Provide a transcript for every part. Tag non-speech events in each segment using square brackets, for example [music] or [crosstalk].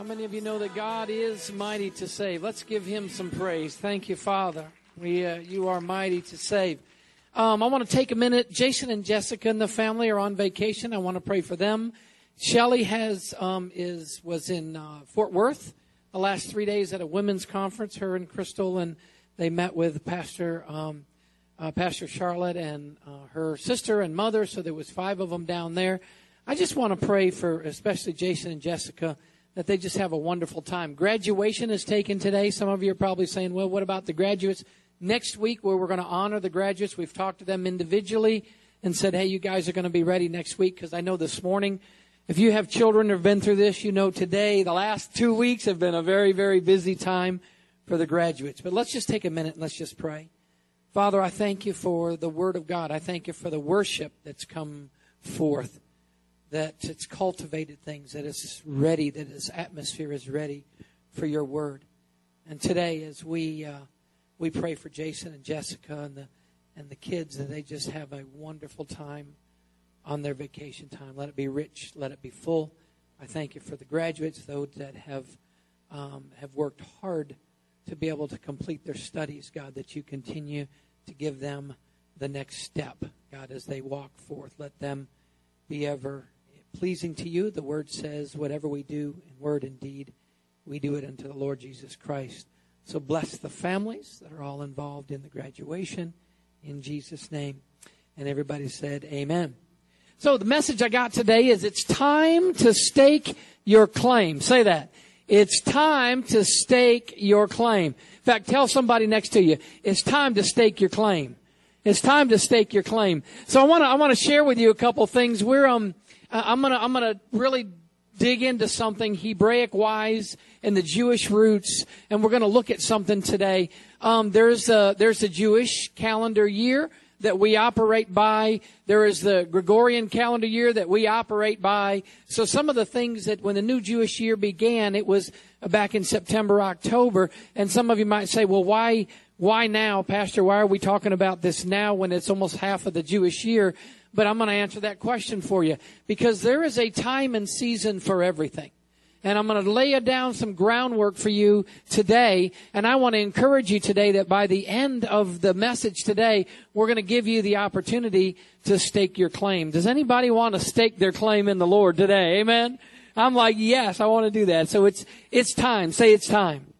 How many of you know that God is mighty to save? Let's give Him some praise. Thank you, Father. We, uh, you are mighty to save. Um, I want to take a minute. Jason and Jessica and the family are on vacation. I want to pray for them. Shelly has um, is was in uh, Fort Worth the last three days at a women's conference. Her and Crystal, and they met with Pastor um, uh, Pastor Charlotte and uh, her sister and mother. So there was five of them down there. I just want to pray for especially Jason and Jessica that they just have a wonderful time. Graduation is taken today. Some of you are probably saying, well, what about the graduates? Next week, where we're going to honor the graduates, we've talked to them individually and said, hey, you guys are going to be ready next week because I know this morning, if you have children who have been through this, you know today, the last two weeks have been a very, very busy time for the graduates. But let's just take a minute and let's just pray. Father, I thank you for the Word of God. I thank you for the worship that's come forth that it's cultivated things, that it's ready, that its atmosphere is ready for your word. And today, as we uh, we pray for Jason and Jessica and the and the kids, that they just have a wonderful time on their vacation time. Let it be rich, let it be full. I thank you for the graduates, those that have um, have worked hard to be able to complete their studies, God, that you continue to give them the next step, God, as they walk forth. Let them be ever pleasing to you. The word says, whatever we do in word and deed, we do it unto the Lord Jesus Christ. So bless the families that are all involved in the graduation in Jesus' name. And everybody said, Amen. So the message I got today is it's time to stake your claim. Say that. It's time to stake your claim. In fact, tell somebody next to you, it's time to stake your claim. It's time to stake your claim. So I want to I want to share with you a couple things. We're um I'm gonna I'm gonna really dig into something Hebraic wise and the Jewish roots, and we're gonna look at something today. Um, there's a there's a Jewish calendar year that we operate by. There is the Gregorian calendar year that we operate by. So some of the things that when the new Jewish year began, it was back in September, October, and some of you might say, well, why why now, Pastor? Why are we talking about this now when it's almost half of the Jewish year? But I'm going to answer that question for you because there is a time and season for everything. And I'm going to lay down some groundwork for you today. And I want to encourage you today that by the end of the message today, we're going to give you the opportunity to stake your claim. Does anybody want to stake their claim in the Lord today? Amen. I'm like, yes, I want to do that. So it's, it's time. Say it's time.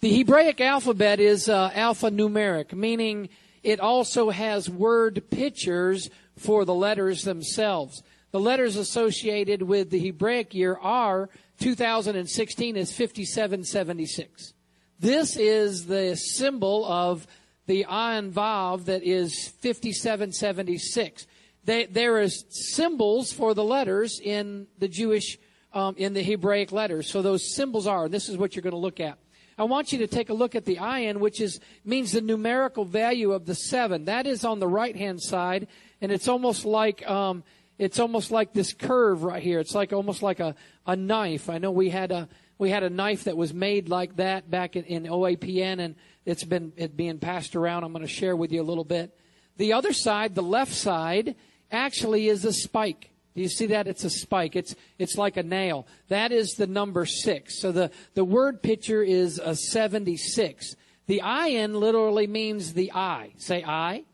The Hebraic alphabet is uh, alphanumeric, meaning it also has word pictures for the letters themselves. The letters associated with the Hebraic year are 2016 is 5776. This is the symbol of the Ayin Vav that is 5776. They, there is symbols for the letters in the Jewish, um, in the Hebraic letters. So those symbols are, this is what you're going to look at. I want you to take a look at the ayin, which is means the numerical value of the seven. That is on the right hand side, and it's almost like um, it's almost like this curve right here. It's like almost like a, a knife. I know we had a we had a knife that was made like that back in, in OAPN, and it's been it being passed around. I'm going to share with you a little bit. The other side, the left side, actually is a spike. Do you see that? It's a spike. It's, it's like a nail. That is the number six. So the, the word picture is a 76. The ayin literally means the eye. Say eye.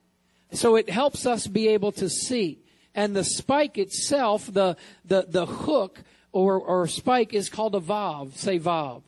So it helps us be able to see. And the spike itself, the, the, the hook or, or spike is called a vav. Say vav.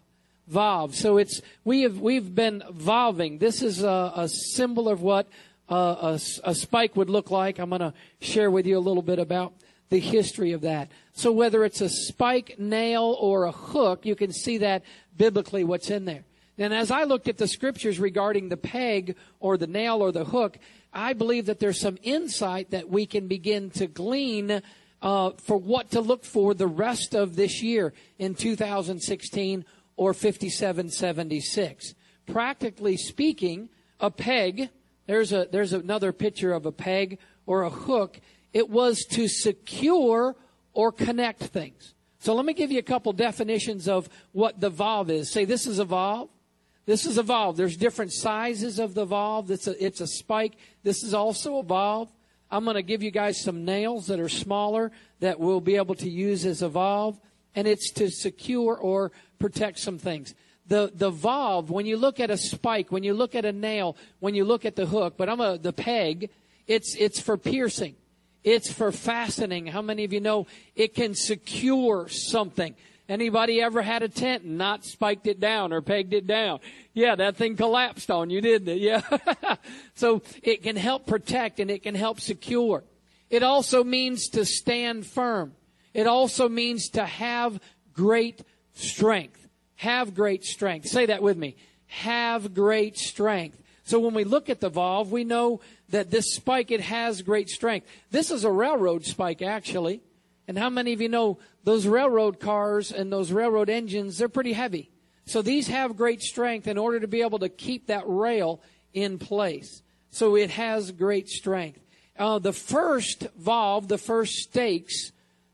Vav. So it's, we have, we've been valving. This is a, a symbol of what a, a spike would look like. I'm going to share with you a little bit about the history of that. So whether it's a spike, nail, or a hook, you can see that biblically what's in there. And as I looked at the scriptures regarding the peg or the nail or the hook, I believe that there's some insight that we can begin to glean uh, for what to look for the rest of this year in 2016 or 5776. Practically speaking, a peg, there's a, there's another picture of a peg or a hook it was to secure or connect things. So let me give you a couple definitions of what the vav is. Say this is a vav. This is a vav. There's different sizes of the vav. It's a, it's a spike. This is also a vav. I'm going to give you guys some nails that are smaller that we'll be able to use as a vav. and it's to secure or protect some things. The, the vav, when you look at a spike, when you look at a nail, when you look at the hook, but I'm a, the peg, it's, it's for piercing. It's for fastening. How many of you know it can secure something? Anybody ever had a tent and not spiked it down or pegged it down? Yeah, that thing collapsed on you, didn't it? Yeah. [laughs] so it can help protect and it can help secure. It also means to stand firm. It also means to have great strength. Have great strength. Say that with me. Have great strength. So when we look at the vav, we know that this spike, it has great strength. This is a railroad spike, actually. And how many of you know those railroad cars and those railroad engines, they're pretty heavy. So these have great strength in order to be able to keep that rail in place. So it has great strength. Uh, the first vav, the first stakes,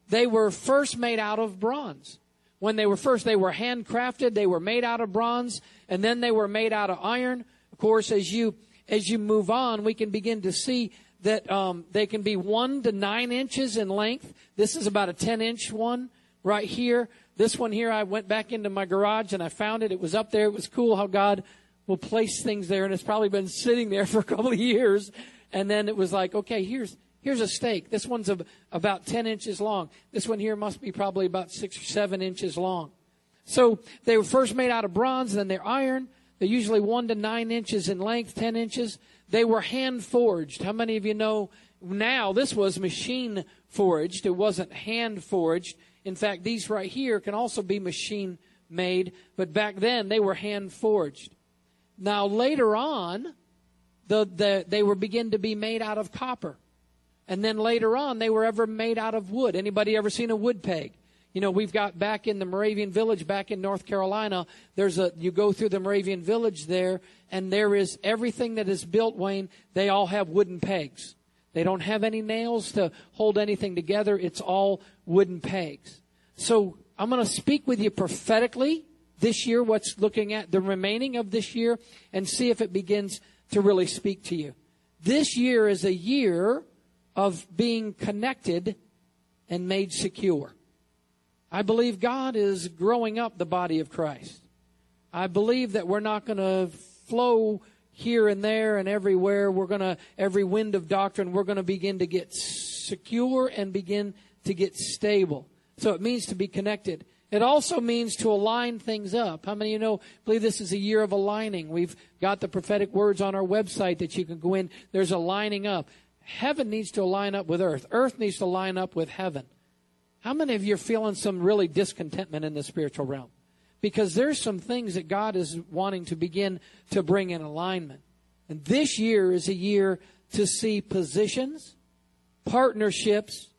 they were first made out of bronze. When they were first, they were handcrafted, they were made out of bronze, and then they were made out of iron. Of course, as you as you move on, we can begin to see that um, they can be one to nine inches in length. This is about a 10 inch one right here. This one here, I went back into my garage and I found it. It was up there. It was cool how God will place things there, and it's probably been sitting there [laughs] for a couple of years. And then it was like, okay, here's here's a stake. This one's about 10 inches long. This one here must be probably about six or seven inches long. So they were first made out of bronze, then they're iron. They're usually one to nine inches in length, 10 inches. They were hand forged. How many of you know now this was machine forged? It wasn't hand forged. In fact, these right here can also be machine made, but back then they were hand forged. Now later on, the, the, they were begin to be made out of copper. And then later on, they were ever made out of wood. Anybody ever seen a wood peg? You know, we've got back in the Moravian village back in North Carolina, there's a, you go through the Moravian village there, and there is everything that is built, Wayne, they all have wooden pegs. They don't have any nails to hold anything together. It's all wooden pegs. So I'm going to speak with you prophetically this year, what's looking at the remaining of this year, and see if it begins to really speak to you. This year is a year of being connected and made secure. I believe God is growing up the body of Christ. I believe that we're not going to flow here and there and everywhere. We're going to, every wind of doctrine, we're going to begin to get secure and begin to get stable. So it means to be connected. It also means to align things up. How many of you know, believe this is a year of aligning? We've got the prophetic words on our website that you can go in. There's a lining up. Heaven needs to line up with earth. Earth needs to line up with heaven. How many of you are feeling some really discontentment in the spiritual realm? Because there's some things that God is wanting to begin to bring in alignment. And this year is a year to see positions, partnerships,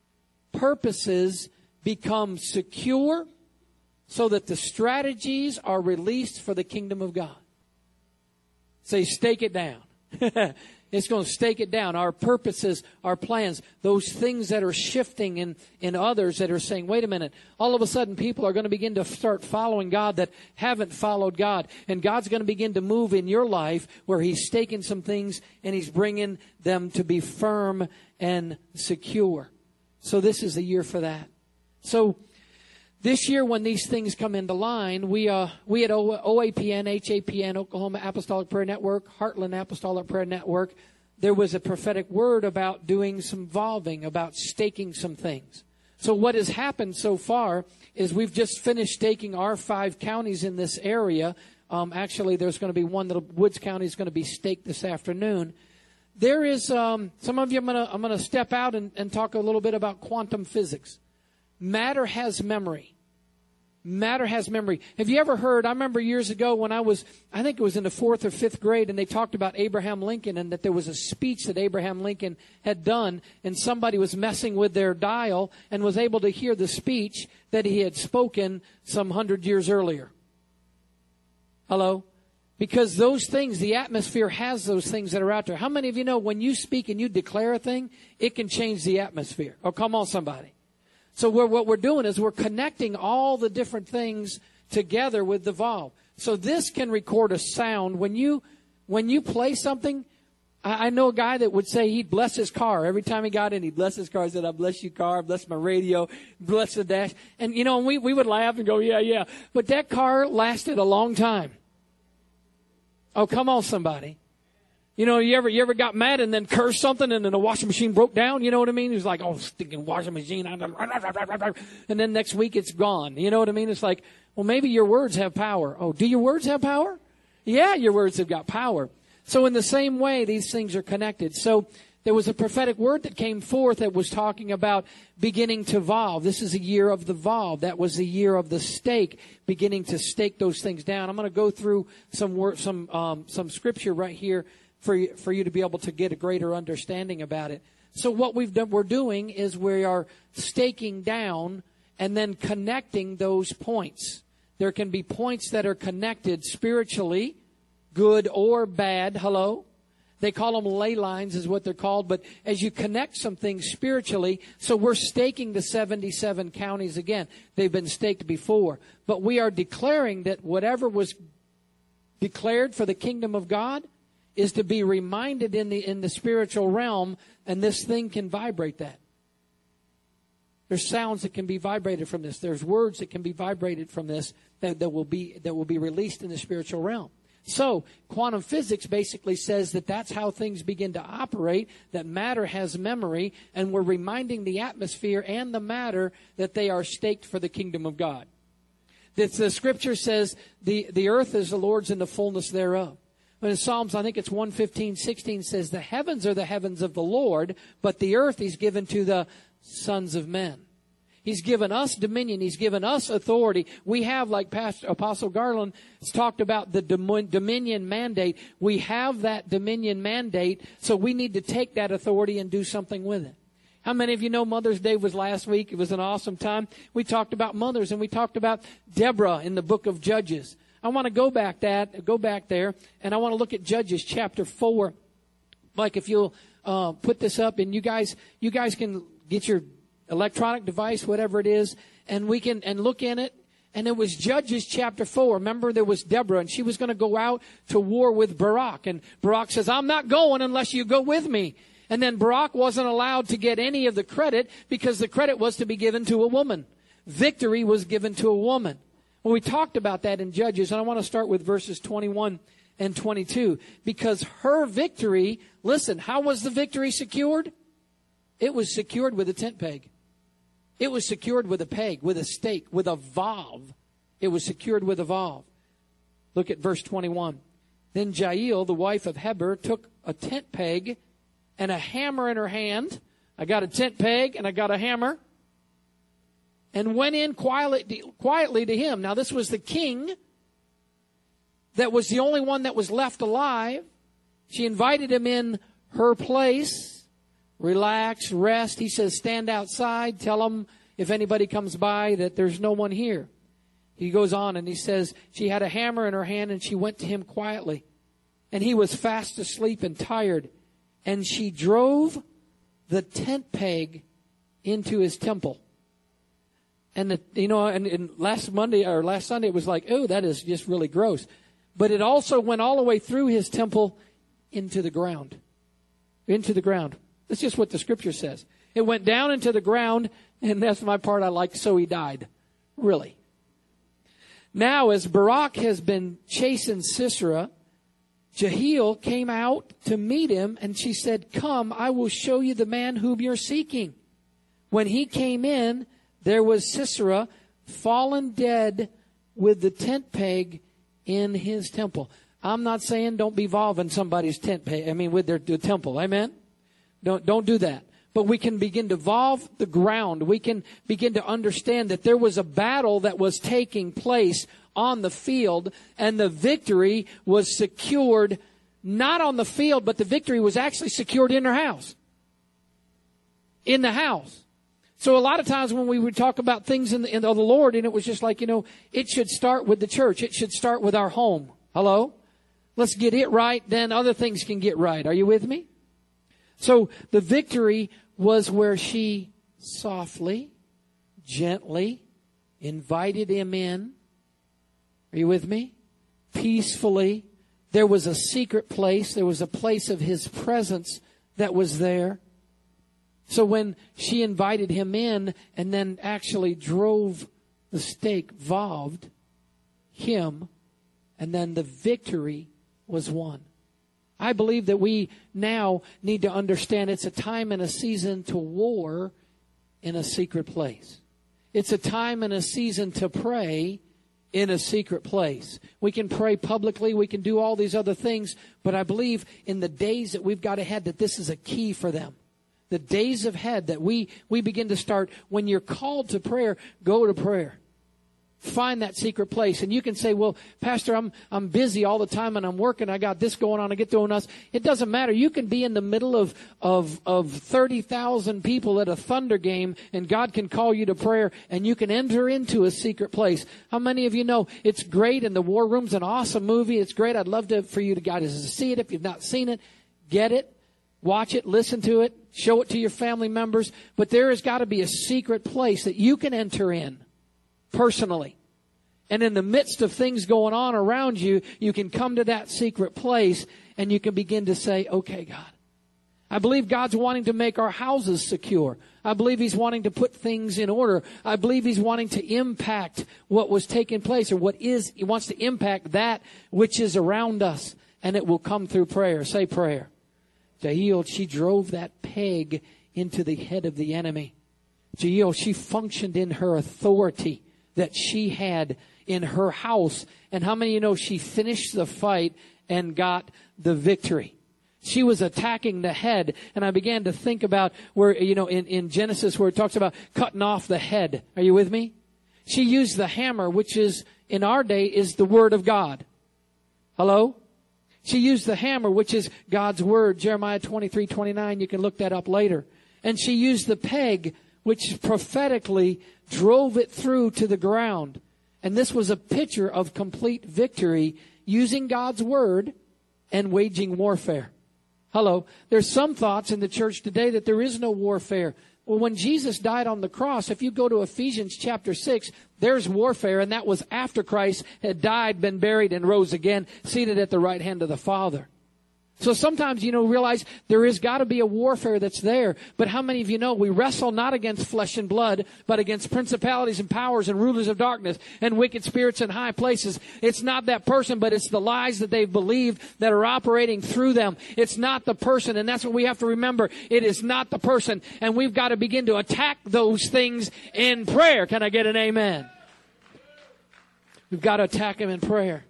purposes become secure so that the strategies are released for the kingdom of God. Say, stake it down. [laughs] It's going to stake it down. Our purposes, our plans, those things that are shifting in, in others that are saying, wait a minute, all of a sudden people are going to begin to start following God that haven't followed God. And God's going to begin to move in your life where He's staking some things and He's bringing them to be firm and secure. So this is the year for that. So, this year, when these things come into line, we uh, we at OAPN, HAPN, Oklahoma Apostolic Prayer Network, Heartland Apostolic Prayer Network, there was a prophetic word about doing some valving, about staking some things. So what has happened so far is we've just finished staking our five counties in this area. Um, actually, there's going to be one that Woods County is going to be staked this afternoon. There is um, some of you. I'm going to I'm to step out and, and talk a little bit about quantum physics. Matter has memory. Matter has memory. Have you ever heard? I remember years ago when I was, I think it was in the fourth or fifth grade, and they talked about Abraham Lincoln and that there was a speech that Abraham Lincoln had done, and somebody was messing with their dial and was able to hear the speech that he had spoken some hundred years earlier. Hello? Because those things, the atmosphere has those things that are out there. How many of you know when you speak and you declare a thing, it can change the atmosphere? Oh, come on, somebody. So we're, what we're doing is we're connecting all the different things together with the vav. So this can record a sound when you when you play something. I, I know a guy that would say he'd bless his car every time he got in. He'd bless his car. He said, "I bless you, car. Bless my radio. Bless the dash." And you know, we we would laugh and go, "Yeah, yeah." But that car lasted a long time. Oh, come on, somebody. You know, you ever you ever got mad and then cursed something and then the washing machine broke down? You know what I mean? It was like, oh, stinking washing machine. And then next week it's gone. You know what I mean? It's like, well, maybe your words have power. Oh, do your words have power? Yeah, your words have got power. So in the same way, these things are connected. So there was a prophetic word that came forth that was talking about beginning to volve. This is a year of the vav. That was the year of the stake, beginning to stake those things down. I'm going to go through some some um, some scripture right here for you, for you to be able to get a greater understanding about it. So what we've done, we're doing is we are staking down and then connecting those points. There can be points that are connected spiritually, good or bad. Hello? They call them ley lines is what they're called. But as you connect some things spiritually, so we're staking the 77 counties again. They've been staked before. But we are declaring that whatever was declared for the kingdom of God, is to be reminded in the in the spiritual realm and this thing can vibrate that. There's sounds that can be vibrated from this. There's words that can be vibrated from this that, that will be that will be released in the spiritual realm. So quantum physics basically says that that's how things begin to operate that matter has memory and we're reminding the atmosphere and the matter that they are staked for the kingdom of god. That the scripture says the, the earth is the lord's and the fullness thereof but in Psalms, I think it's 115, 16 says, The heavens are the heavens of the Lord, but the earth he's given to the sons of men. He's given us dominion. He's given us authority. We have, like Pastor Apostle Garland has talked about the dominion mandate. We have that dominion mandate, so we need to take that authority and do something with it. How many of you know Mother's Day was last week? It was an awesome time. We talked about mothers and we talked about Deborah in the book of Judges. I want to go back that, go back there, and I want to look at Judges chapter four. Mike, if you'll uh, put this up, and you guys, you guys can get your electronic device, whatever it is, and we can and look in it. And it was Judges chapter 4. Remember, there was Deborah, and she was going to go out to war with Barak. And Barak says, I'm not going unless you go with me. And then Barak wasn't allowed to get any of the credit because the credit was to be given to a woman. Victory was given to a woman. Well, we talked about that in Judges, and I want to start with verses 21 and 22 because her victory, listen, how was the victory secured? It was secured with a tent peg. It was secured with a peg, with a stake, with a vav. It was secured with a vav. Look at verse 21. Then Jael, the wife of Heber, took a tent peg and a hammer in her hand. I got a tent peg and I got a hammer and went in quietly, to him. Now, this was the king that was the only one that was left alive. She invited him in her place. Relax, rest. He says, stand outside. Tell him if anybody comes by that there's no one here. He goes on and he says, she had a hammer in her hand and she went to him quietly. And he was fast asleep and tired. And she drove the tent peg into his temple. And the, you know, and, and last Monday or last Sunday, it was like, oh, that is just really gross. But it also went all the way through his temple into the ground. Into the ground. That's just what the scripture says. It went down into the ground, and that's my part I like, so he died. Really. Now, as Barak has been chasing Sisera, Jael came out to meet him, and she said, Come, I will show you the man whom you're seeking. When he came in, there was Sisera fallen dead with the tent peg in his temple. I'm not saying don't be involved in somebody's tent peg. I mean, with their, their temple. Amen. Don't don't do that. But we can begin to volve the ground. We can begin to understand that there was a battle that was taking place on the field, and the victory was secured not on the field, but the victory was actually secured in her house. In the house. So a lot of times when we would talk about things in the, in the, Lord, and it was just like, you know, it should start with the church. It should start with our home. Hello? Let's get it right, then other things can get right. Are you with me? So the victory was where she softly, gently invited him in. Are you with me? Peacefully. There was a secret place. There was a place of his presence that was there. So when she invited him in and then actually drove the stake, volved him, and then the victory was won. I believe that we now need to understand it's a time and a season to war in a secret place. It's a time and a season to pray in a secret place. We can pray publicly, we can do all these other things, but I believe in the days that we've got ahead that this is a key for them. The days ahead that we, we begin to start, when you're called to prayer, go to prayer find that secret place. And you can say, well, Pastor, I'm, I'm busy all the time and I'm working. I got this going on. I get doing us. It doesn't matter. You can be in the middle of, of, of 30,000 people at a Thunder game and God can call you to prayer and you can enter into a secret place. How many of you know it's great and the War Room's an awesome movie. It's great. I'd love to, for you to guys to see it. If you've not seen it, get it. Watch it, listen to it, show it to your family members. But there has got to be a secret place that you can enter in personally. And in the midst of things going on around you, you can come to that secret place and you can begin to say, okay, God, I believe God's wanting to make our houses secure. I believe He's wanting to put things in order. I believe He's wanting to impact what was taking place or what is, He wants to impact that which is around us and it will come through prayer. Say prayer. Jael, she drove that peg into the head of the enemy. Jael, she functioned in her authority that she had in her house. And how many you know she finished the fight and got the victory? She was attacking the head. And I began to think about where, you know, in, in Genesis where it talks about cutting off the head. Are you with me? She used the hammer, which is, in our day, is the word of God. Hello? She used the hammer, which is God's word. Jeremiah 23, 29. You can look that up later. And she used the peg, which prophetically drove it through to the ground. And this was a picture of complete victory using God's word and waging warfare. Hello. There's some thoughts in the church today that there is no warfare. Well, when Jesus died on the cross, if you go to Ephesians chapter 6, there's warfare, and that was after Christ had died, been buried, and rose again, seated at the right hand of the Father. So sometimes, you know, realize there is got to be a warfare that's there. But how many of you know we wrestle not against flesh and blood, but against principalities and powers and rulers of darkness and wicked spirits in high places? It's not that person, but it's the lies that they've believed that are operating through them. It's not the person. And that's what we have to remember. It is not the person. And we've got to begin to attack those things in prayer. Can I get an amen? We've got to attack them in prayer.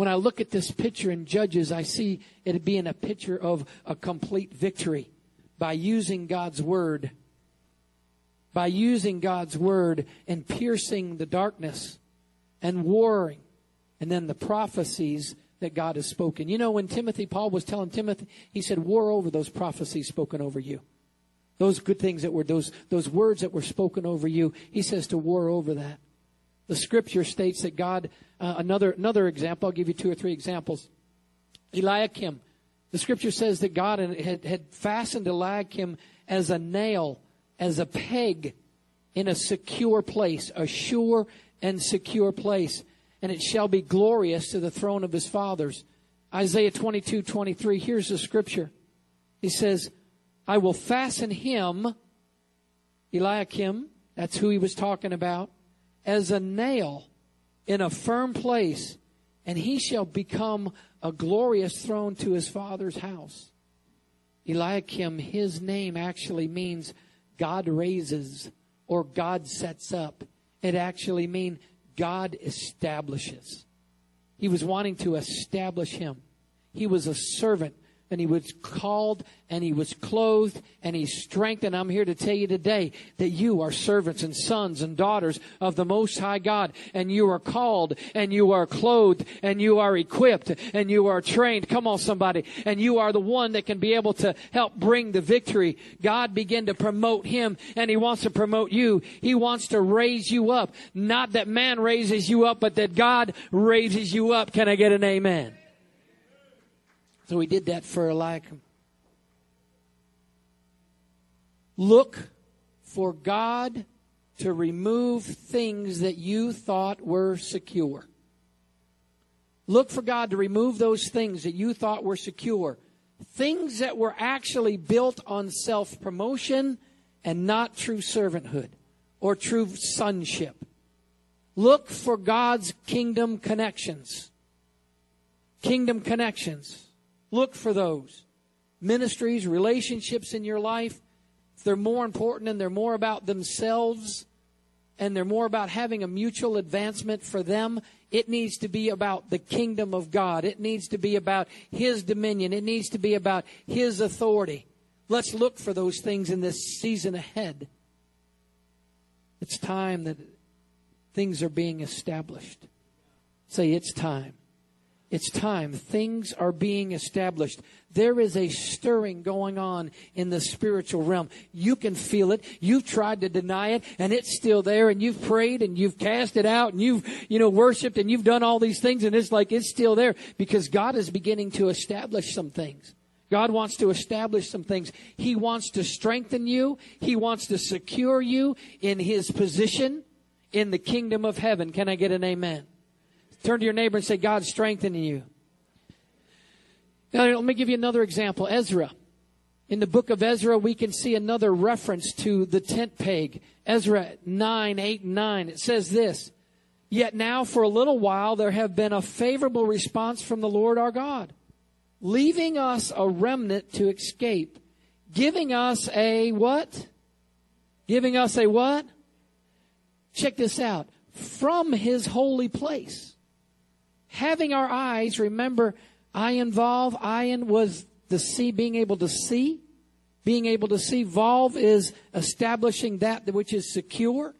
When I look at this picture in Judges, I see it being a picture of a complete victory by using God's word. By using God's word and piercing the darkness and warring. And then the prophecies that God has spoken. You know, when Timothy, Paul was telling Timothy, he said, war over those prophecies spoken over you. Those good things that were, those, those words that were spoken over you. He says to war over that. The scripture states that God uh, another, another example, I'll give you two or three examples. Eliakim. The scripture says that God had, had fastened Eliakim as a nail, as a peg in a secure place, a sure and secure place. And it shall be glorious to the throne of his fathers. Isaiah 22, 23. Here's the scripture. He says, I will fasten him, Eliakim, that's who he was talking about, as a nail in a firm place, and he shall become a glorious throne to his father's house. Eliakim, his name actually means God raises or God sets up. It actually means God establishes. He was wanting to establish him. He was a servant and he was called and he was clothed and he's strengthened. I'm here to tell you today that you are servants and sons and daughters of the Most High God and you are called and you are clothed and you are equipped and you are trained. Come on somebody. And you are the one that can be able to help bring the victory. God began to promote him and he wants to promote you. He wants to raise you up. Not that man raises you up, but that God raises you up. Can I get an amen? So we did that for Eliakim. Look for God to remove things that you thought were secure. Look for God to remove those things that you thought were secure. Things that were actually built on self promotion and not true servanthood or true sonship. Look for God's kingdom connections. Kingdom connections. Look for those. Ministries, relationships in your life, if they're more important and they're more about themselves and they're more about having a mutual advancement for them, it needs to be about the kingdom of God. It needs to be about His dominion. It needs to be about His authority. Let's look for those things in this season ahead. It's time that things are being established. Say, it's time. It's time. Things are being established. There is a stirring going on in the spiritual realm. You can feel it. You've tried to deny it and it's still there and you've prayed and you've cast it out and you've, you know, worshiped and you've done all these things and it's like it's still there because God is beginning to establish some things. God wants to establish some things. He wants to strengthen you. He wants to secure you in His position in the kingdom of heaven. Can I get an amen? Turn to your neighbor and say, God's strengthening you. Now, let me give you another example. Ezra. In the book of Ezra, we can see another reference to the tent peg. Ezra 9, 8, and 9. It says this Yet now, for a little while, there have been a favorable response from the Lord our God, leaving us a remnant to escape, giving us a what? Giving us a what? Check this out. From his holy place having our eyes, remember, I involve, ayin was the see, being able to see. Being able to see. Vav is establishing that which is secure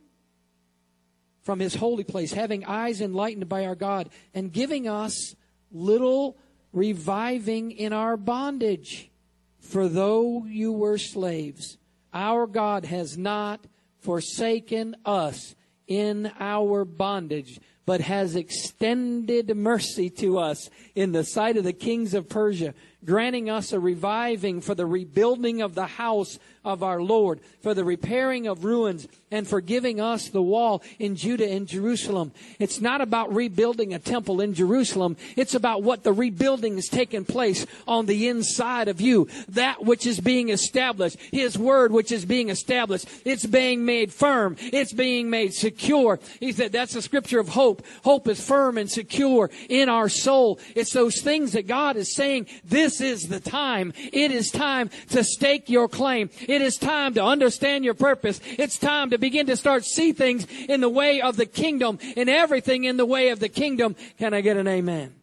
from his holy place, having eyes enlightened by our God, and giving us little reviving in our bondage. For though you were slaves, our God has not forsaken us in our bondage but has extended mercy to us in the sight of the kings of Persia, granting us a reviving for the rebuilding of the house of our Lord, for the repairing of ruins, and for giving us the wall in Judah and Jerusalem. It's not about rebuilding a temple in Jerusalem. It's about what the rebuilding is taking place on the inside of you. That which is being established. His word which is being established. It's being made firm. It's being made secure. He said that's the scripture of hope. Hope is firm and secure in our soul. It's those things that God is saying, this is the time. It is time to stake your claim. It is time to understand your purpose. It's time to begin to start see things in the way of the kingdom and everything in the way of the kingdom. Can I get an amen?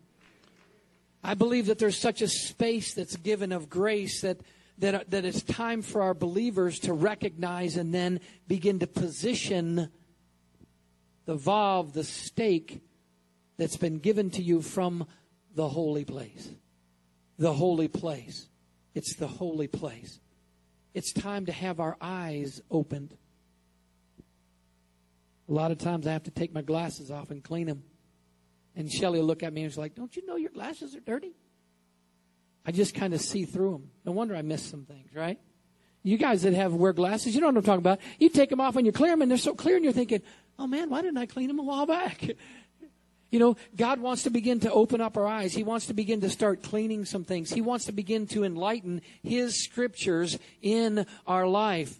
I believe that there's such a space that's given of grace that that, that it's time for our believers to recognize and then begin to position the vav, the stake that's been given to you from the holy place. The holy place. It's the holy place. It's time to have our eyes opened. A lot of times I have to take my glasses off and clean them. And Shelly look at me and she's like, Don't you know your glasses are dirty? I just kind of see through them. No wonder I miss some things, right? You guys that have wear glasses, you know what I'm talking about. You take them off and you clear them and they're so clear and you're thinking, oh man, why didn't I clean them a while back? [laughs] You know, God wants to begin to open up our eyes. He wants to begin to start cleaning some things. He wants to begin to enlighten His scriptures in our life.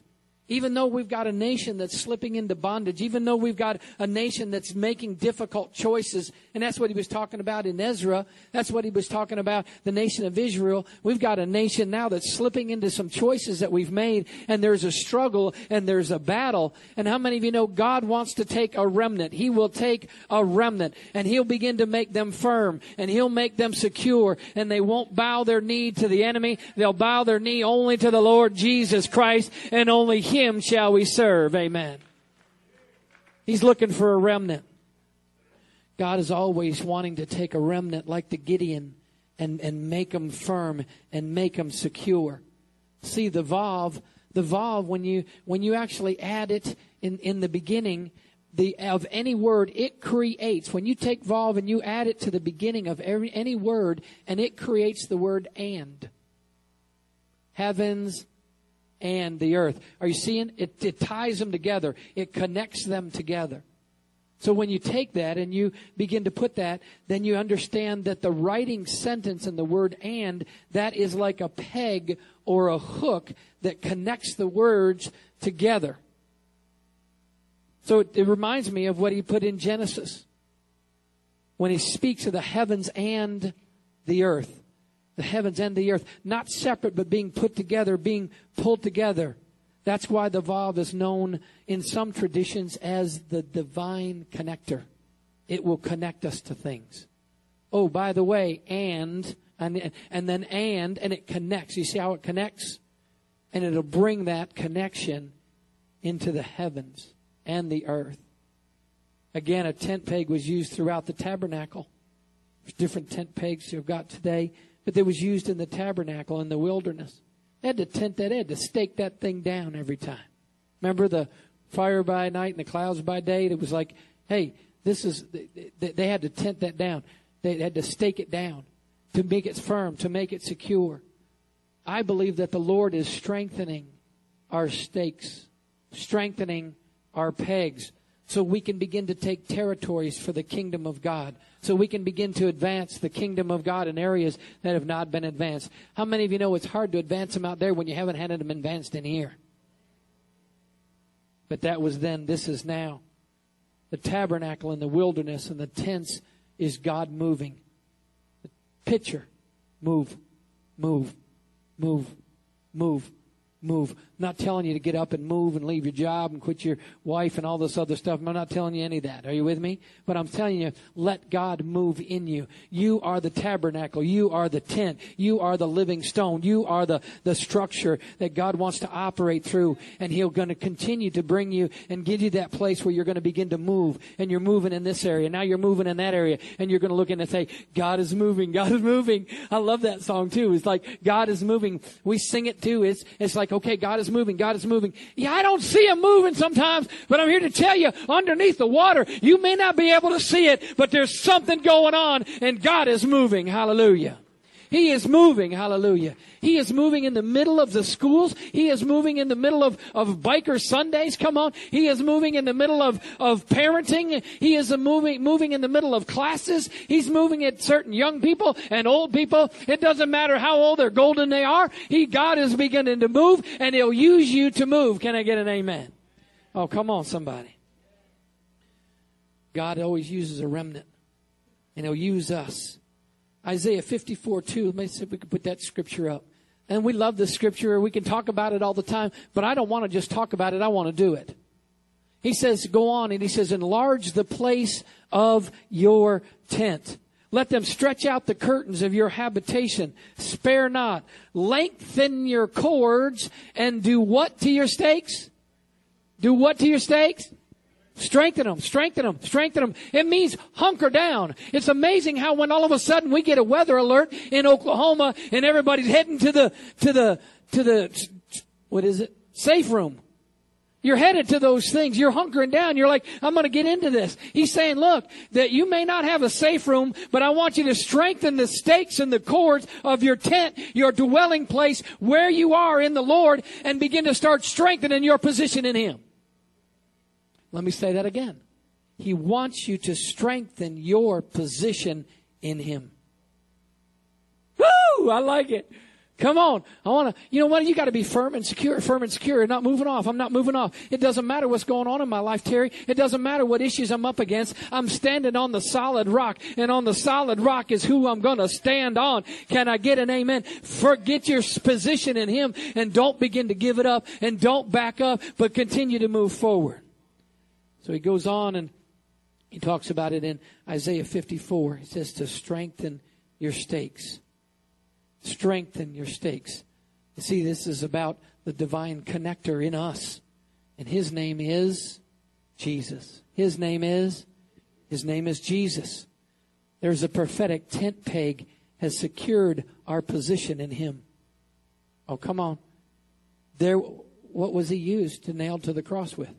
Even though we've got a nation that's slipping into bondage, even though we've got a nation that's making difficult choices, and that's what he was talking about in Ezra, that's what he was talking about the nation of Israel. We've got a nation now that's slipping into some choices that we've made, and there's a struggle and there's a battle. And how many of you know God wants to take a remnant? He will take a remnant, and he'll begin to make them firm, and he'll make them secure, and they won't bow their knee to the enemy. They'll bow their knee only to the Lord Jesus Christ, and only He him shall we serve. Amen. He's looking for a remnant. God is always wanting to take a remnant like the Gideon and, and make them firm and make them secure. See, the Vav, the Vav, when you, when you actually add it in, in the beginning, the, of any word, it creates. When you take Vav and you add it to the beginning of every, any word, and it creates the word and. Heavens, and the earth. Are you seeing? It, it ties them together. It connects them together. So when you take that and you begin to put that, then you understand that the writing sentence and the word and, that is like a peg or a hook that connects the words together. So it, it reminds me of what he put in Genesis when he speaks of the heavens and the earth. The heavens and the earth, not separate, but being put together, being pulled together. That's why the Vav is known in some traditions as the divine connector. It will connect us to things. Oh, by the way, and, and, and then and, and it connects. You see how it connects? And it'll bring that connection into the heavens and the earth. Again, a tent peg was used throughout the tabernacle. There's different tent pegs you've got today, but it was used in the tabernacle in the wilderness. They had to tent that, they had to stake that thing down every time. Remember the fire by night and the clouds by day? It was like, hey, this is, they had to tent that down. They had to stake it down to make it firm, to make it secure. I believe that the Lord is strengthening our stakes, strengthening our pegs, so we can begin to take territories for the kingdom of God. So we can begin to advance the kingdom of God in areas that have not been advanced. How many of you know it's hard to advance them out there when you haven't had them advanced in here? But that was then, this is now. The tabernacle in the wilderness and the tents is God moving. The picture, move, move, move, move move. I'm not telling you to get up and move and leave your job and quit your wife and all this other stuff. I'm not telling you any of that. Are you with me? But I'm telling you, let God move in you. You are the tabernacle. You are the tent. You are the living stone. You are the, the structure that God wants to operate through. And He'll going to continue to bring you and give you that place where you're going to begin to move. And you're moving in this area. Now you're moving in that area. And you're going to look in and say, God is moving. God is moving. I love that song too. It's like, God is moving. We sing it too. It's, it's like, like, okay, God is moving, God is moving. Yeah, I don't see him moving sometimes, but I'm here to tell you, underneath the water, you may not be able to see it, but there's something going on, and God is moving. Hallelujah. He is moving. Hallelujah. He is moving in the middle of the schools. He is moving in the middle of, of biker Sundays. Come on. He is moving in the middle of, of parenting. He is moving, moving in the middle of classes. He's moving at certain young people and old people. It doesn't matter how old or golden they are. He, God is beginning to move and He'll use you to move. Can I get an amen? Oh, come on, somebody. God always uses a remnant and He'll use us. Isaiah 54 2. Let me see if we can put that scripture up. And we love this scripture. We can talk about it all the time, but I don't want to just talk about it. I want to do it. He says, go on, and he says, enlarge the place of your tent. Let them stretch out the curtains of your habitation. Spare not. Lengthen your cords and do what to your stakes? Do what to your stakes? Strengthen them, strengthen them, strengthen them. It means hunker down. It's amazing how when all of a sudden we get a weather alert in Oklahoma and everybody's heading to the, to the, to the, what is it? Safe room. You're headed to those things. You're hunkering down. You're like, I'm going to get into this. He's saying, look, that you may not have a safe room, but I want you to strengthen the stakes and the cords of your tent, your dwelling place, where you are in the Lord, and begin to start strengthening your position in Him. Let me say that again. He wants you to strengthen your position in Him. Woo! I like it. Come on. I want to, you know what? You got to be firm and secure, firm and secure, not moving off. I'm not moving off. It doesn't matter what's going on in my life, Terry. It doesn't matter what issues I'm up against. I'm standing on the solid rock, and on the solid rock is who I'm going to stand on. Can I get an amen? Forget your position in Him and don't begin to give it up and don't back up, but continue to move forward. So he goes on and he talks about it in Isaiah 54. He says to strengthen your stakes. Strengthen your stakes. You see, this is about the divine connector in us. And his name is Jesus. His name is, his name is Jesus. There's a prophetic tent peg has secured our position in him. Oh, come on. There, what was he used to nail to the cross with?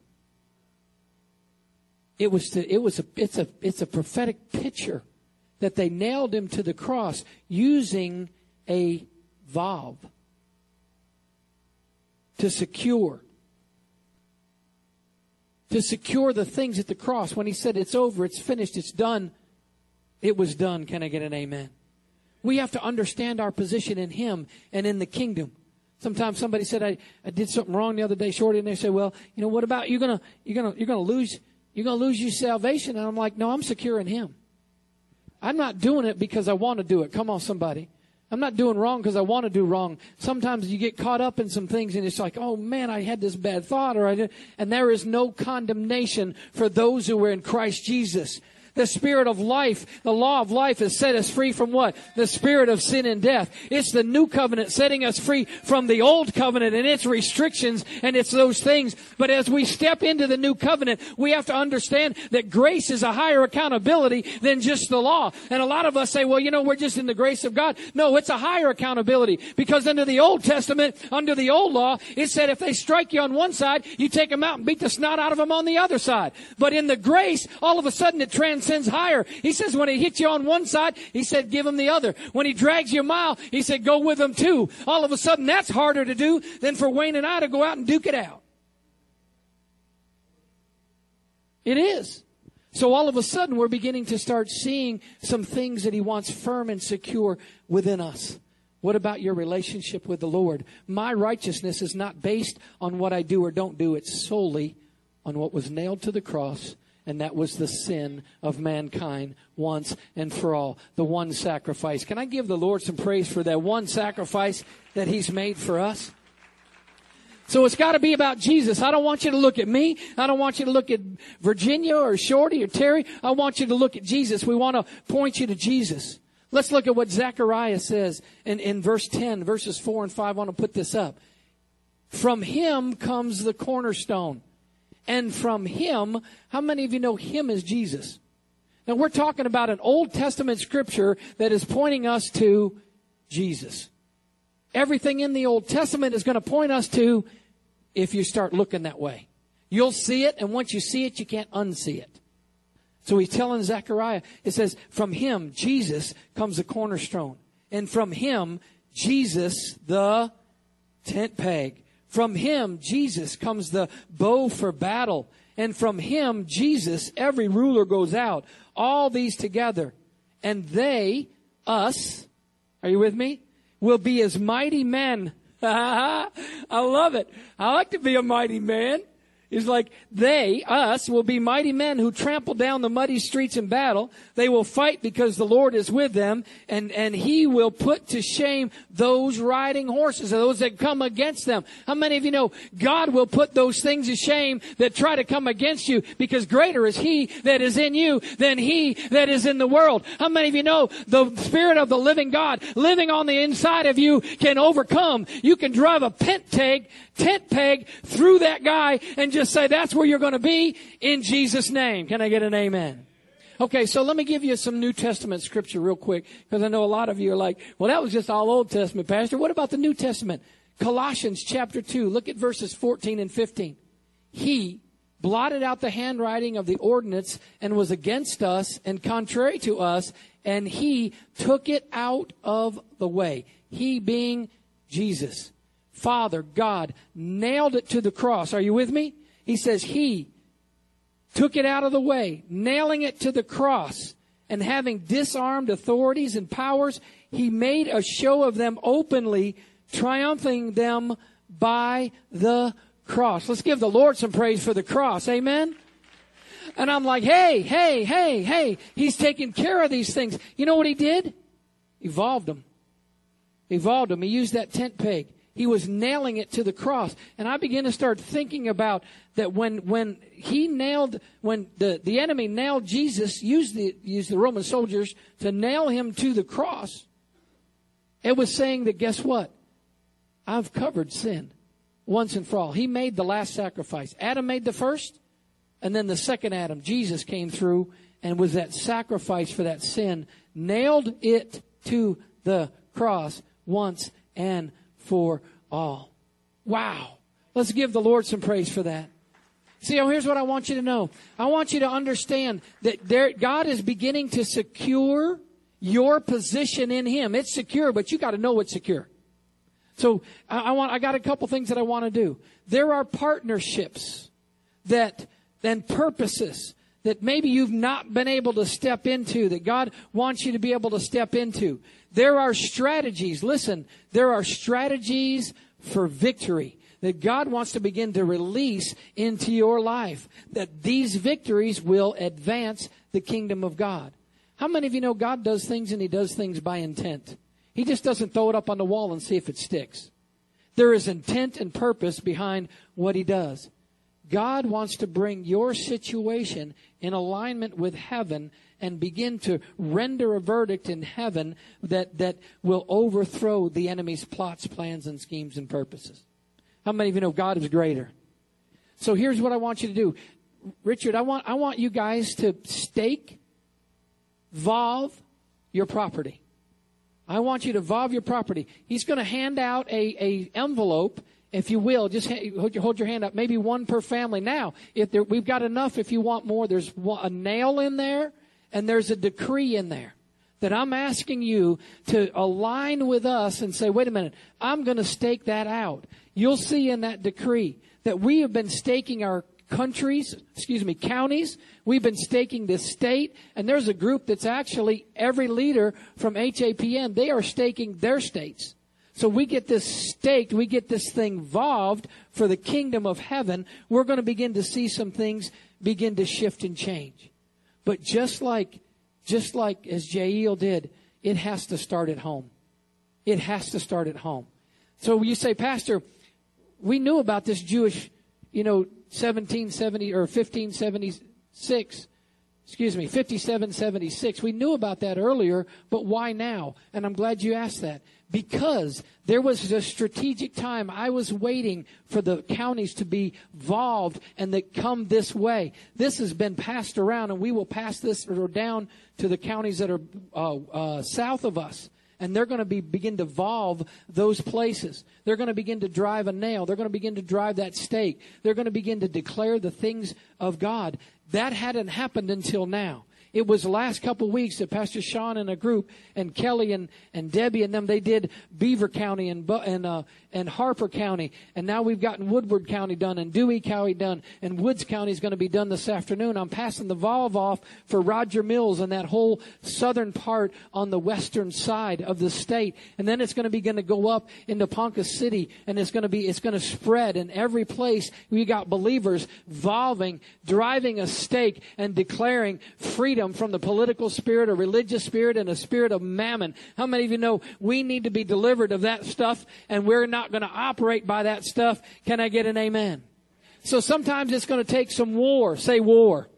It was to, it was a, it's a, it's a prophetic picture that they nailed him to the cross using a vav to secure. to secure the things at the cross. When he said, It's over, it's finished, it's done, it was done. Can I get an amen? We have to understand our position in him and in the kingdom. Sometimes somebody said I, I did something wrong the other day, Shorty, and they say, Well, you know, what about you're gonna you're gonna you're gonna lose you're gonna lose your salvation? And I'm like, No, I'm secure in him. I'm not doing it because I want to do it. Come on, somebody. I'm not doing wrong because I want to do wrong. Sometimes you get caught up in some things and it's like, oh man, I had this bad thought or I did. And there is no condemnation for those who are in Christ Jesus. The spirit of life, the law of life has set us free from what? The spirit of sin and death. It's the new covenant setting us free from the old covenant and its restrictions and it's those things. But as we step into the new covenant, we have to understand that grace is a higher accountability than just the law. And a lot of us say, well, you know, we're just in the grace of God. No, it's a higher accountability because under the Old Testament, under the old law, it said if they strike you on one side, you take them out and beat the snot out of them on the other side. But in the grace, all of a sudden it transcends sins higher. He says when he hits you on one side, he said give him the other. When he drags you a mile, he said go with him too. All of a sudden that's harder to do than for Wayne and I to go out and duke it out. It is. So all of a sudden we're beginning to start seeing some things that he wants firm and secure within us. What about your relationship with the Lord? My righteousness is not based on what I do or don't do. It's solely on what was nailed to the cross and that was the sin of mankind once and for all. The one sacrifice. Can I give the Lord some praise for that one sacrifice that He's made for us? So it's got to be about Jesus. I don't want you to look at me. I don't want you to look at Virginia or Shorty or Terry. I want you to look at Jesus. We want to point you to Jesus. Let's look at what Zechariah says in, in verse 10, verses 4 and 5. I want to put this up. From him comes the cornerstone and from him, how many of you know him as Jesus? Now we're talking about an Old Testament scripture that is pointing us to Jesus. Everything in the Old Testament is going to point us to if you start looking that way. You'll see it, and once you see it, you can't unsee it. So he's telling Zechariah, it says, from him, Jesus, comes the cornerstone. And from him, Jesus, the tent peg. From him, Jesus, comes the bow for battle. And from him, Jesus, every ruler goes out. All these together. And they, us, are you with me? Will be as mighty men. [laughs] I love it. I like to be a mighty man. Is like they, us, will be mighty men who trample down the muddy streets in battle. They will fight because the Lord is with them, and, and He will put to shame those riding horses, those that come against them. How many of you know God will put those things to shame that try to come against you because greater is He that is in you than He that is in the world? How many of you know the Spirit of the living God living on the inside of you can overcome? You can drive a peg, tent peg through that guy and just say, that's where you're going to be in Jesus' name. Can I get an amen? Okay, so let me give you some New Testament scripture real quick, because I know a lot of you are like, well, that was just all Old Testament, Pastor. What about the New Testament? Colossians chapter 2, look at verses 14 and 15. He blotted out the handwriting of the ordinance and was against us and contrary to us, and he took it out of the way. He being Jesus. Father, God, nailed it to the cross. Are you with me? He says, He took it out of the way, nailing it to the cross, and having disarmed authorities and powers, He made a show of them openly, triumphing them by the cross. Let's give the Lord some praise for the cross. Amen. And I'm like, hey, hey, hey, hey, he's taking care of these things. You know what he did? Evolved them. Evolved them. He used that tent peg. He was nailing it to the cross. And I began to start thinking about that when, when he nailed, when the, the enemy nailed Jesus, used the, used the Roman soldiers to nail him to the cross, it was saying that guess what? I've covered sin once and for all. He made the last sacrifice. Adam made the first, and then the second Adam, Jesus, came through and was that sacrifice for that sin, nailed it to the cross once and for all. Wow. Let's give the Lord some praise for that. See, oh, here's what I want you to know. I want you to understand that there, God is beginning to secure your position in Him. It's secure, but you got to know it's secure. So I, I want, I got a couple things that I want to do. There are partnerships that and purposes that maybe you've not been able to step into, that God wants you to be able to step into. There are strategies. Listen, there are strategies for victory that God wants to begin to release into your life. That these victories will advance the kingdom of God. How many of you know God does things and He does things by intent? He just doesn't throw it up on the wall and see if it sticks. There is intent and purpose behind what He does. God wants to bring your situation in alignment with heaven and begin to render a verdict in heaven that, that will overthrow the enemy's plots, plans, and schemes and purposes. How many of you know God is greater? So here's what I want you to do. Richard, I want, I want you guys to stake, vav your property. I want you to vav your property. He's going to hand out a, a envelope if you will, just hold your hand up. Maybe one per family. Now, if there, we've got enough, if you want more, there's a nail in there and there's a decree in there that I'm asking you to align with us and say, wait a minute, I'm going to stake that out. You'll see in that decree that we have been staking our countries, excuse me, counties. We've been staking this state, and there's a group that's actually every leader from HAPN. They are staking their states. So we get this staked, we get this thing volved for the kingdom of heaven. We're going to begin to see some things begin to shift and change. But just like, just like as Jael did, it has to start at home. It has to start at home. So you say, Pastor, we knew about this Jewish, you know, 1770 or 1576 excuse me, 5776. We knew about that earlier, but why now? And I'm glad you asked that because there was a strategic time I was waiting for the counties to be involved and that come this way. This has been passed around, and we will pass this down to the counties that are uh, uh, south of us. And they're going to be begin to vav those places. They're going to begin to drive a nail. They're going to begin to drive that stake. They're going to begin to declare the things of God. That hadn't happened until now. It was the last couple weeks that Pastor Sean and a group and Kelly and, and Debbie and them, they did Beaver County and, and, uh, and Harper County. And now we've gotten Woodward County done and Dewey County done and Woods County is going to be done this afternoon. I'm passing the vav off for Roger Mills and that whole southern part on the western side of the state. And then it's going to begin to go up into Ponca City and it's going to be, it's going to spread in every place. We got believers volving, driving a stake and declaring freedom freedom from the political spirit, a religious spirit, and a spirit of mammon. How many of you know we need to be delivered of that stuff and we're not going to operate by that stuff? Can I get an amen? So sometimes it's going to take some war. Say war.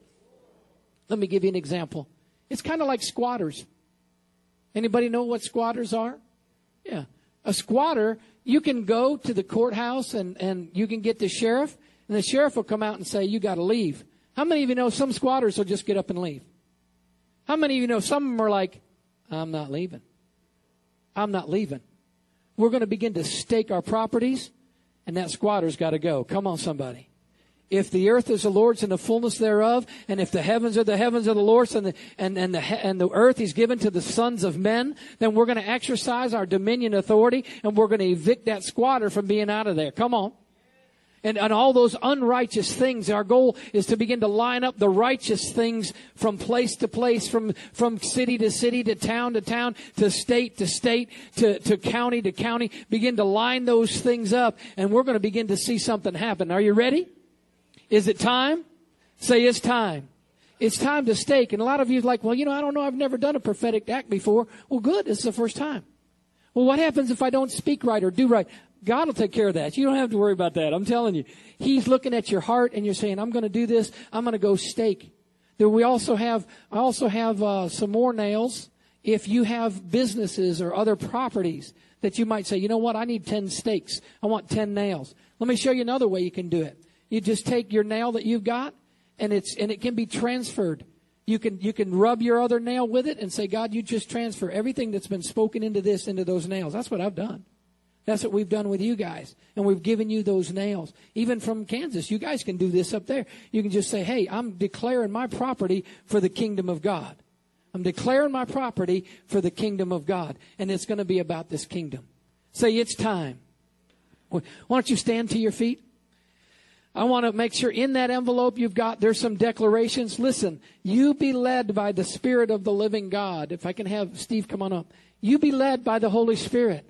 Let me give you an example. It's kind of like squatters. Anybody know what squatters are? Yeah. A squatter, you can go to the courthouse and, and you can get the sheriff, and the sheriff will come out and say, You got to leave. How many of you know some squatters will just get up and leave? How many of you know some of them are like, I'm not leaving. I'm not leaving. We're going to begin to stake our properties, and that squatter's got to go. Come on, somebody. If the earth is the Lord's and the fullness thereof, and if the heavens are the heavens of the Lord's and the, and, and the, and the earth is given to the sons of men, then we're going to exercise our dominion authority and we're going to evict that squatter from being out of there. Come on and, and all those unrighteous things. Our goal is to begin to line up the righteous things from place to place, from, from city to city, to town to town, to state to state, to, to county to county. Begin to line those things up, and we're going to begin to see something happen. Are you ready? Is it time? Say it's time. It's time to stake. And a lot of you are like, well, you know, I don't know. I've never done a prophetic act before. Well, good. It's the first time. Well, what happens if I don't speak right or do right? God will take care of that. You don't have to worry about that. I'm telling you. He's looking at your heart and you're saying, I'm going to do this. I'm going to go stake. Then we also have, I also have uh, some more nails. If you have businesses or other properties that you might say, you know what, I need 10 stakes. I want 10 nails. Let me show you another way you can do it. You just take your nail that you've got and it's, and it can be transferred. You can, you can rub your other nail with it and say, God, you just transfer everything that's been spoken into this, into those nails. That's what I've done. That's what we've done with you guys. And we've given you those nails. Even from Kansas, you guys can do this up there. You can just say, hey, I'm declaring my property for the kingdom of God. I'm declaring my property for the kingdom of God. And it's going to be about this kingdom. Say, it's time. Why don't you stand to your feet? I want to make sure in that envelope you've got, there's some declarations. Listen, you be led by the Spirit of the living God. If I can have Steve come on up. You be led by the Holy Spirit.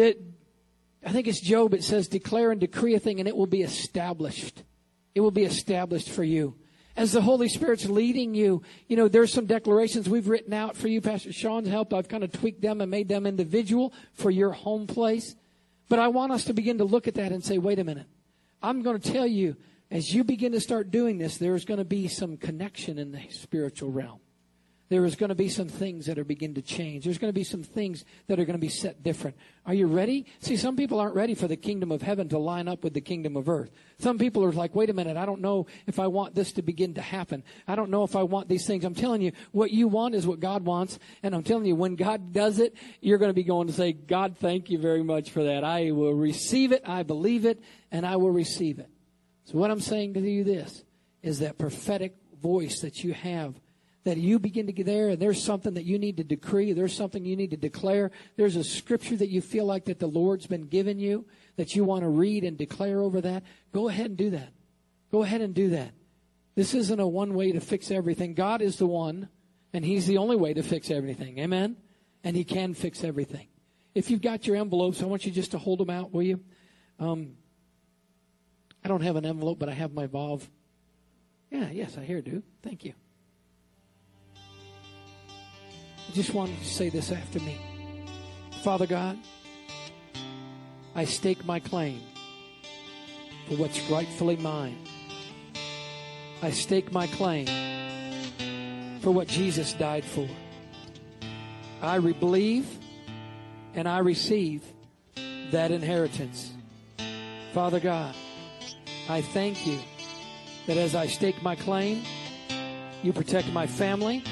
That, I think it's Job, it says, declare and decree a thing and it will be established. It will be established for you. As the Holy Spirit's leading you, you know, there's some declarations we've written out for you. Pastor Sean's helped. I've kind of tweaked them and made them individual for your home place. But I want us to begin to look at that and say, wait a minute. I'm going to tell you, as you begin to start doing this, there's going to be some connection in the spiritual realm there is going to be some things that are begin to change. There's going to be some things that are going to be set different. Are you ready? See, some people aren't ready for the kingdom of heaven to line up with the kingdom of earth. Some people are like, wait a minute, I don't know if I want this to begin to happen. I don't know if I want these things. I'm telling you, what you want is what God wants. And I'm telling you, when God does it, you're going to be going to say, God, thank you very much for that. I will receive it. I believe it and I will receive it. So what I'm saying to you this is that prophetic voice that you have that you begin to get there and there's something that you need to decree, there's something you need to declare, there's a scripture that you feel like that the Lord's been giving you that you want to read and declare over that, go ahead and do that. Go ahead and do that. This isn't a one way to fix everything. God is the one, and He's the only way to fix everything. Amen? And He can fix everything. If you've got your envelopes, I want you just to hold them out, will you? Um, I don't have an envelope, but I have my Vav. Yeah, yes, I hear, dude. Thank you. I just wanted to say this after me. Father God, I stake my claim for what's rightfully mine. I stake my claim for what Jesus died for. I believe and I receive that inheritance. Father God, I thank you that as I stake my claim, you protect my family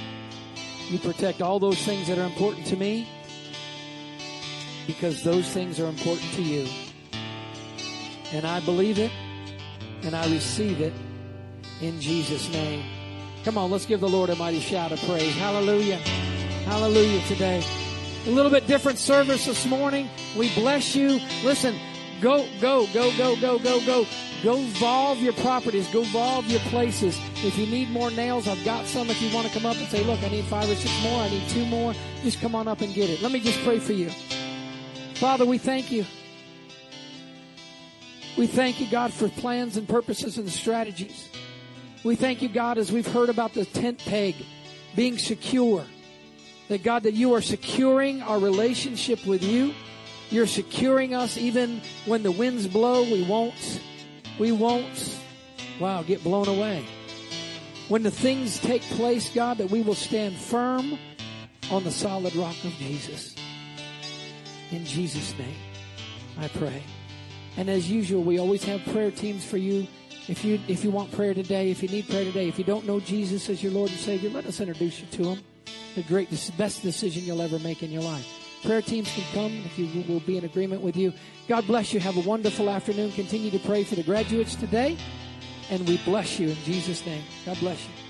you protect all those things that are important to me because those things are important to you. And I believe it and I receive it in Jesus' name. Come on, let's give the Lord a mighty shout of praise. Hallelujah. Hallelujah today. A little bit different service this morning. We bless you. Listen, go, go, go, go, go, go, go. Go vav your properties. Go vav your places. If you need more nails, I've got some. If you want to come up and say, look, I need five or six more. I need two more. Just come on up and get it. Let me just pray for you. Father, we thank you. We thank you, God, for plans and purposes and strategies. We thank you, God, as we've heard about the tent peg being secure. That, God, that you are securing our relationship with you. You're securing us even when the winds blow, we won't we won't, wow, get blown away. When the things take place, God, that we will stand firm on the solid rock of Jesus. In Jesus' name, I pray. And as usual, we always have prayer teams for you. If you if you want prayer today, if you need prayer today, if you don't know Jesus as your Lord and Savior, let us introduce you to Him. The greatest, best decision you'll ever make in your life. Prayer teams can come if you will be in agreement with you. God bless you. Have a wonderful afternoon. Continue to pray for the graduates today. And we bless you in Jesus' name. God bless you.